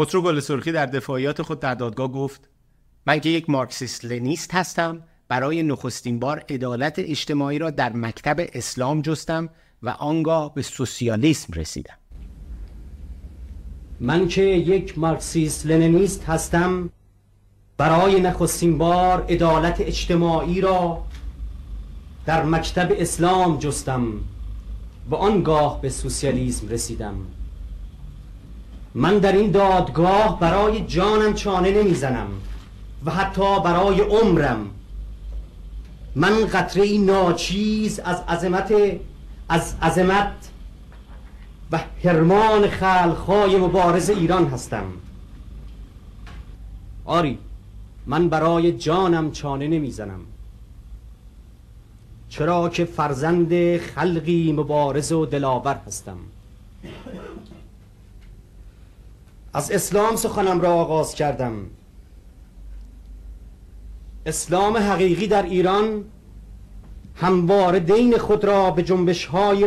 خسرو گل سرخی در دفاعیات خود در دادگاه گفت من که یک مارکسیست لنیست هستم برای نخستین بار عدالت اجتماعی را در مکتب اسلام جستم و آنگاه به سوسیالیسم رسیدم. من که یک مارکسیست لنینیست هستم برای نخستین بار عدالت اجتماعی را در مکتب اسلام جستم و آنگاه به سوسیالیسم رسیدم. من در این دادگاه برای جانم چانه نمی‌زنم و حتی برای عمرم. من قطره ناچیز از عظمت از عظمت و هرمان خلخای مبارز ایران هستم. آری من برای جانم چانه نمی‌زنم. چرا که فرزند خلقی مبارز و دلاور هستم. از اسلام سخنم را آغاز کردم. اسلام حقیقی در ایران همواره دین خود را به جنبش های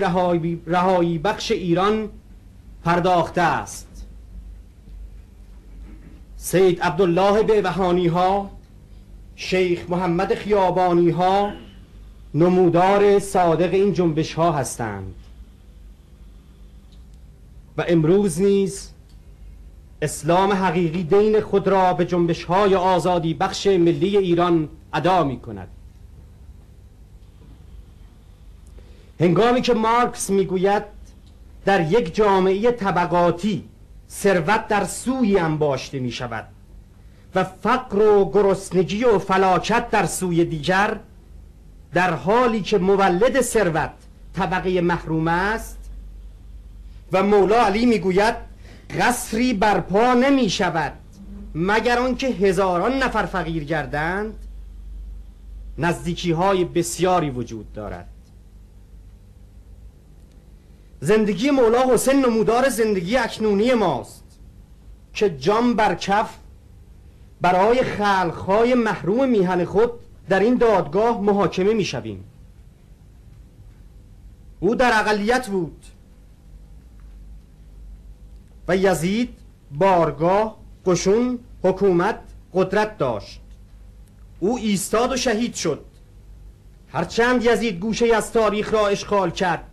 رهایی بخش ایران پرداخته است. سید عبدالله بهبهانی ها شیخ محمد خیابانی ها نمودار صادق این جنبش ها هستند. و امروز نیز اسلام حقیقی دین خود را به جنبش های آزادی بخش ملی ایران ادا می کند هنگامی که مارکس می‌گوید در یک جامعه طبقاتی ثروت در سوی انباشته می شود و فقر و گرسنگی و فلاکت در سوی دیگر در حالی که مولد ثروت طبقه محروم است و مولا علی می‌گوید قصری برپا نمی شود مگر آنکه هزاران نفر فقیر گردند نزدیکی های بسیاری وجود دارد. زندگی مولا حسین نمودار زندگی اکنونی ماست که جام بر کف برای خلقهای محروم میهن خود در این دادگاه محاکمه می‌شویم. او در اقلیت بود. و یزید بارگاه قشون حکومت قدرت داشت. او ایستاد و شهید شد. هرچند یزید گوشه از تاریخ را اشغال کرد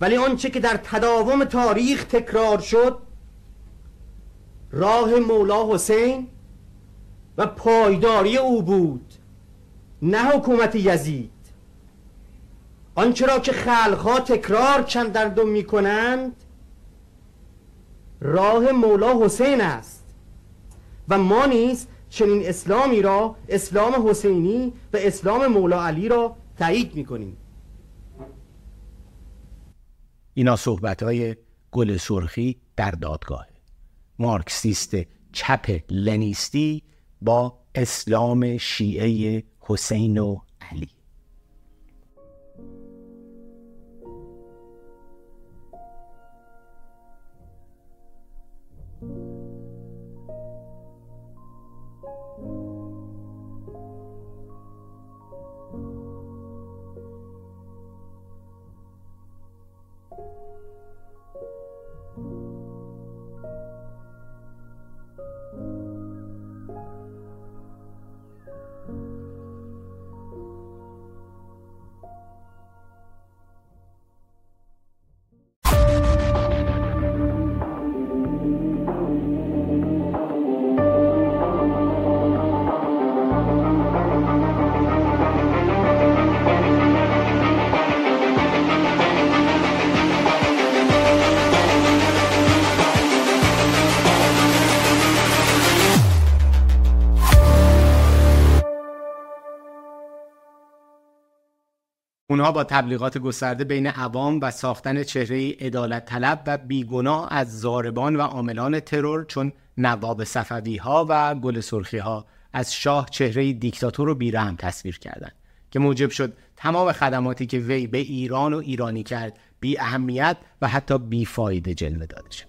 ولی آنچه که در تداوم تاریخ تکرار شد راه مولا حسین و پایداری او بود نه حکومت یزید. آنچه را که خلقها تکرار چند در دم می کنند راه مولا حسین است. و ما نیز چنین اسلامی را اسلام حسینی و اسلام مولا علی را تایید می کنیم اینا صحبت های گل سرخی در دادگاه. مارکسیست چپ لنیستی با اسلام شیعه حسین و علی. اونها با تبلیغات گسترده بین عوام و ساختن چهره ادالت طلب و بیگناه از زاربان و عاملان ترور چون نواب صفوی ها و گل سرخی ها از شاه چهره دیکتاتور و بیرحم تصویر کردند که موجب شد تمام خدماتی که وی به ایران و ایرانی کرد بی اهمیت و حتی بی فایده جلوه داده شد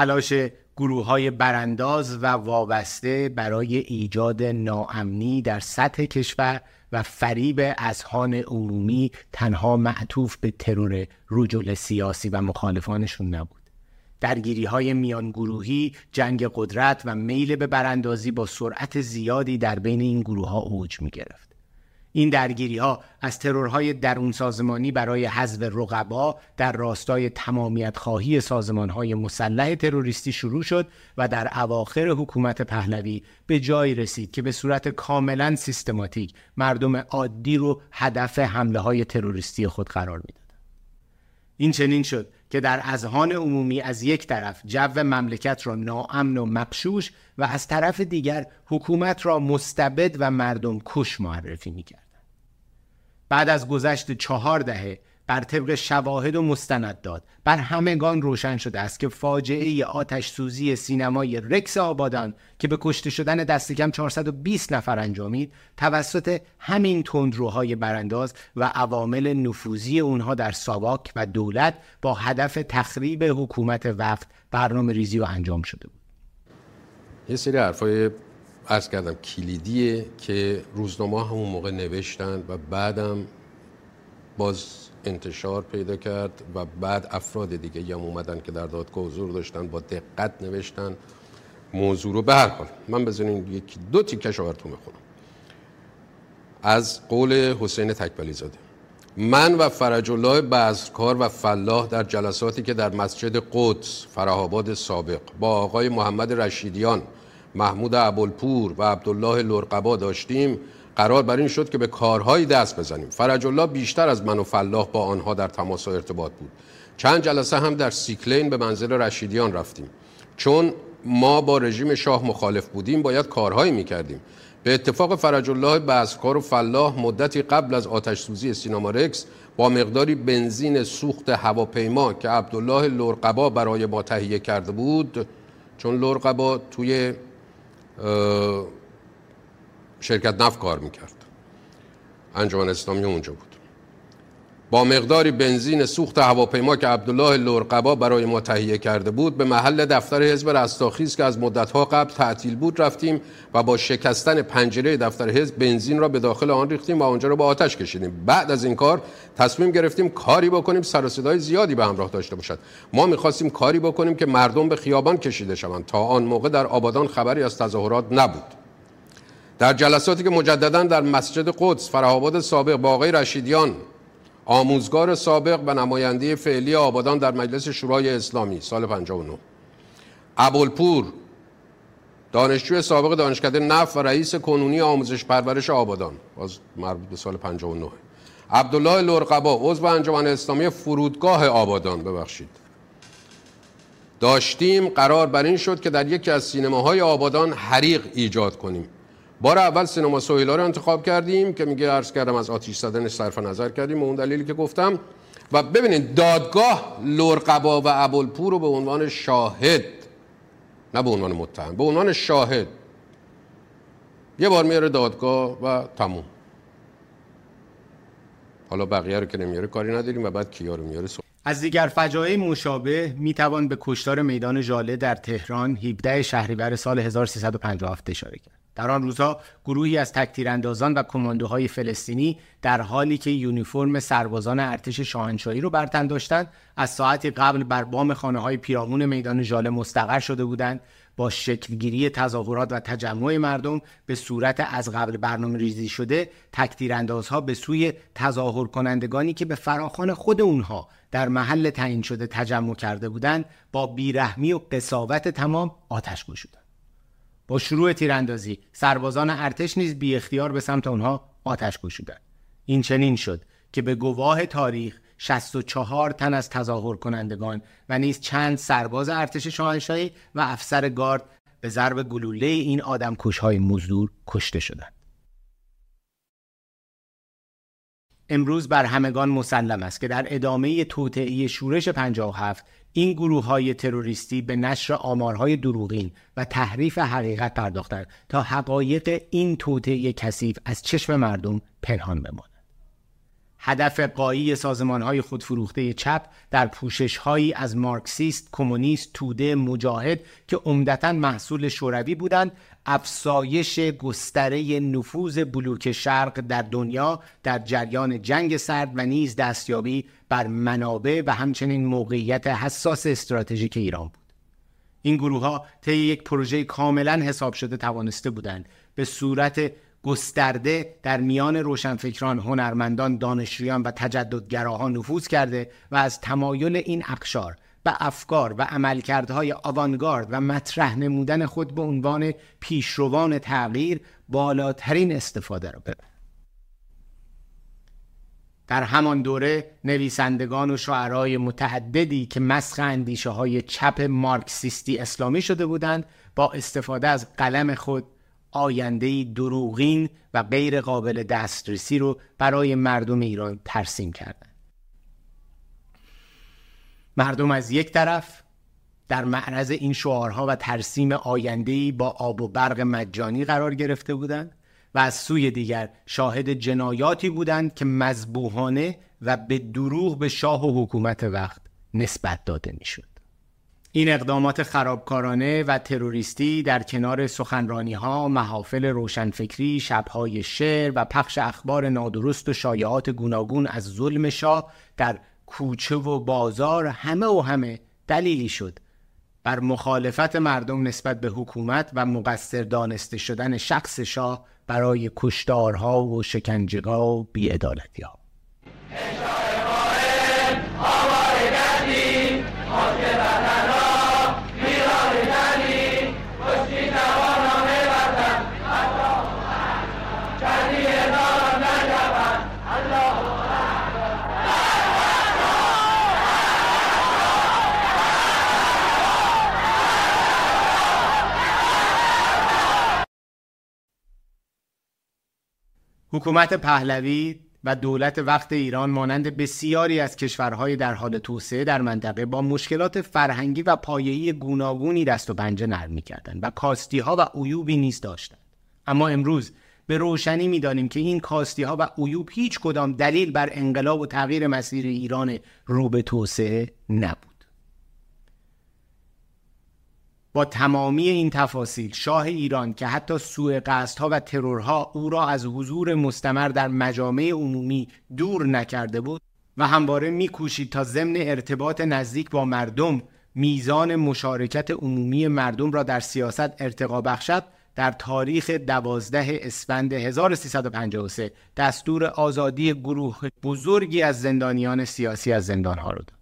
تلاش گروه های برانداز و وابسته برای ایجاد ناامنی در سطح کشور و فریب اذهان عمومی تنها معطوف به ترور رجل سیاسی و مخالفانشون نبود. درگیری های میان گروهی، جنگ قدرت و میل به براندازی با سرعت زیادی در بین این گروه ها اوج می گرفت. این درگیری ها از ترورهای درون سازمانی برای حذف رقبا در راستای تمامیت خواهی سازمان های مسلح تروریستی شروع شد و در اواخر حکومت پهلوی به جایی رسید که به صورت کاملا سیستماتیک مردم عادی رو هدف حمله های تروریستی خود قرار می‌داد. این چنین شد که در اذهان عمومی از یک طرف جو مملکت را ناامن و مقشوش و از طرف دیگر حکومت را مستبد و مردم کش معرفی می بعد از گذشت چهار دهه بر طبق شواهد و مستندات بر همگان روشن شده است که فاجعه آتش سوزی سینمای رکس آبادان که به کشته شدن دست کم 420 نفر انجامید توسط همین تندروهای برانداز و عوامل نفوذی اونها در ساواک و دولت با هدف تخریب حکومت وقت برنامه ریزی و انجام شده بود. یه سری حرفای عرض کردم کلیدیه که روزنامه همون موقع نوشتن و بعدم باز انتشار پیدا کرد و بعد افراد دیگه هم اومدن که در دادگاه حضور داشتن با دقت نوشتن. موضوع رو به هر حال من بزنین یک دو تیکش براتون می‌خونم. از قول حسین تکبلی زاده من و فرج الله بزرکار و فلاح در جلساتی که در مسجد قدس فراهاباد سابق با آقای محمد رشیدیان محمود ابوالپور و عبدالله لرقبا داشتیم قرار بر این شد که به کارهایی دست بزنیم. فرج الله بیشتر از من و فلاح با آنها در تماس و ارتباط بود. چند جلسه هم در سیکلین به منزل رشیدیان رفتیم. چون ما با رژیم شاه مخالف بودیم باید کارهایی می‌کردیم. به اتفاق فرج الله بزرکار و فلاح مدتی قبل از آتش سوزی سینما رکس با مقداری بنزین سوخت هواپیما که عبدالله لرقبا برای ما تهیه کرده بود چون لرقبا توی شرکت نفت کار می‌کرد. انجمن اسلامی اونجا بود. با مقداری بنزین سوخت هواپیما که عبدالله لورقبا برای ما تهیه کرده بود به محل دفتر حزب رستاخیز که از مدتها قبل تعطیل بود رفتیم و با شکستن پنجره دفتر حزب بنزین را به داخل آن ریختیم و آنجا را با آتش کشیدیم. بعد از این کار تصمیم گرفتیم کاری بکنیم سر صدای زیادی به همراه داشته باشد. ما می‌خواستیم کاری بکنیم که مردم به خیابان کشیده شوند. تا آن موقع در آبادان خبری از تظاهرات نبود. در جلساتی که مجددا در مسجد قدس فرهاباد سابق با آقای رشیدیان آموزگار سابق و نماینده فعلی آبادان در مجلس شورای اسلامی سال 59 ابوالپور دانشجوی سابق دانشکده نفت و رئیس کنونی آموزش پرورش آبادان باز مربوط به سال 59 عبدالله لرقبا عضو انجمن اسلامی فرودگاه آبادان ببخشید. داشتیم قرار بر این شد که در یکی از سینماهای آبادان حریق ایجاد کنیم. بار اول سینما سویلا رو انتخاب کردیم که میگه عرض کردم از آتیش زدنش صرف نظر کردیم و اون دلیلی که گفتم. و ببینید دادگاه لورقبا و ابوالپور رو به عنوان شاهد نه به عنوان متهم به عنوان شاهد یه بار میاره دادگاه و تموم. حالا بقیه رو که نمیاره کاری نداریم و بعد کیا رو میاره از دیگر فجایع مشابه می‌توان به کشتار میدان ژاله در تهران 17 شهریور سال 1357 اشاره کرد. در آن روزها گروهی از تکتیراندازان و کماندوهای فلسطینی در حالی که یونیفرم سربازان ارتش شاهنشاهی رو بر تن داشتند از ساعتی قبل بر بام خانه های پیرامون میدان ژاله مستقر شده بودند. با شکلگیری تظاهرات و تجمع مردم به صورت از قبل برنامه ریزی شده تکتیراندازها به سوی تظاهر کنندگانی که به فراخان خود اونها در محل تعیین شده تجمع کرده بودند با بیرحمی و قصاوت تمام آتش گشودند با شروع تیراندازی سربازان ارتش نیز بی اختیار به سمت آنها آتش گشودند این چنین شد که به گواه تاریخ 64 تن از تظاهر کنندگان و نیز چند سرباز ارتش شاهنشاهی و افسر گارد به ضرب گلوله این آدم های مزدور کشته شدند. امروز بر همگان مسلم است که در ادامه توطئه شورش 57 این گروه های تروریستی به نشر آمارهای دروغین و تحریف حقیقت پرداختند تا حقایق این توطئه کثیف از چشم مردم پنهان بماند. هدف قایی سازمان های خودفروخته چپ در پوشش هایی از مارکسیست، کمونیست، توده، مجاهد که عمدتا محصول شوروی بودند افسایش گستره نفوذ بلوک شرق در دنیا در جریان جنگ سرد و نیز دستیابی بر منابع و همچنین موقعیت حساس استراتژیک ایران بود. این گروه ها طی یک پروژه کاملا حساب شده توانسته بودند به صورت گسترده در میان روشنفکران، هنرمندان، دانشجویان و تجددگراها نفوذ کرده و از تمایل این اقشار و افکار و عملکردهای آوانگارد و مطرح نمودن خود به عنوان پیشروان تغییر بالاترین استفاده را ببرد. در همان دوره نویسندگان و شعرهای متعددی که مسخ اندیشه های چپ مارکسیستی اسلامی شده بودند با استفاده از قلم خود آینده دروغین و غیر قابل دسترسی رو برای مردم ایران ترسیم کردند. مردم از یک طرف در معرض این شعارها و ترسیم آیندهی با آب و برق مجانی قرار گرفته بودند و از سوی دیگر شاهد جنایاتی بودند که مذبوحانه و به دروغ به شاه و حکومت وقت نسبت داده می‌شد. این اقدامات خرابکارانه و تروریستی در کنار سخنرانی ها، محافل روشنفکری، شبهای شعر و پخش اخبار نادرست و شایعات گوناگون از ظلم شاه در کوچه و بازار همه و همه دلیلی شد. بر مخالفت مردم نسبت به حکومت و مقصر دانسته شدن شخص شاه برای کشتارها و شکنجهها و بیعدالتی حکومت پهلوی و دولت وقت ایران مانند بسیاری از کشورهای در حال توسعه در منطقه با مشکلات فرهنگی و پایه‌ای گوناگونی دست و پنجه نرم می‌کردند و کاستی ها و عیوبی نیز داشتند. اما امروز به روشنی می‌دانیم که این کاستی ها و عیوب هیچ کدام دلیل بر انقلاب و تغییر مسیر ایران رو به توسعه نبود. با تمامی این تفاصیل شاه ایران که حتی سوء ها و ترورها او را از حضور مستمر در مجامع عمومی دور نکرده بود و همواره میکوشید تا ضمن ارتباط نزدیک با مردم میزان مشارکت عمومی مردم را در سیاست ارتقا بخشد در تاریخ دوازده اسفند 1353 دستور آزادی گروه بزرگی از زندانیان سیاسی از زندانها را داد.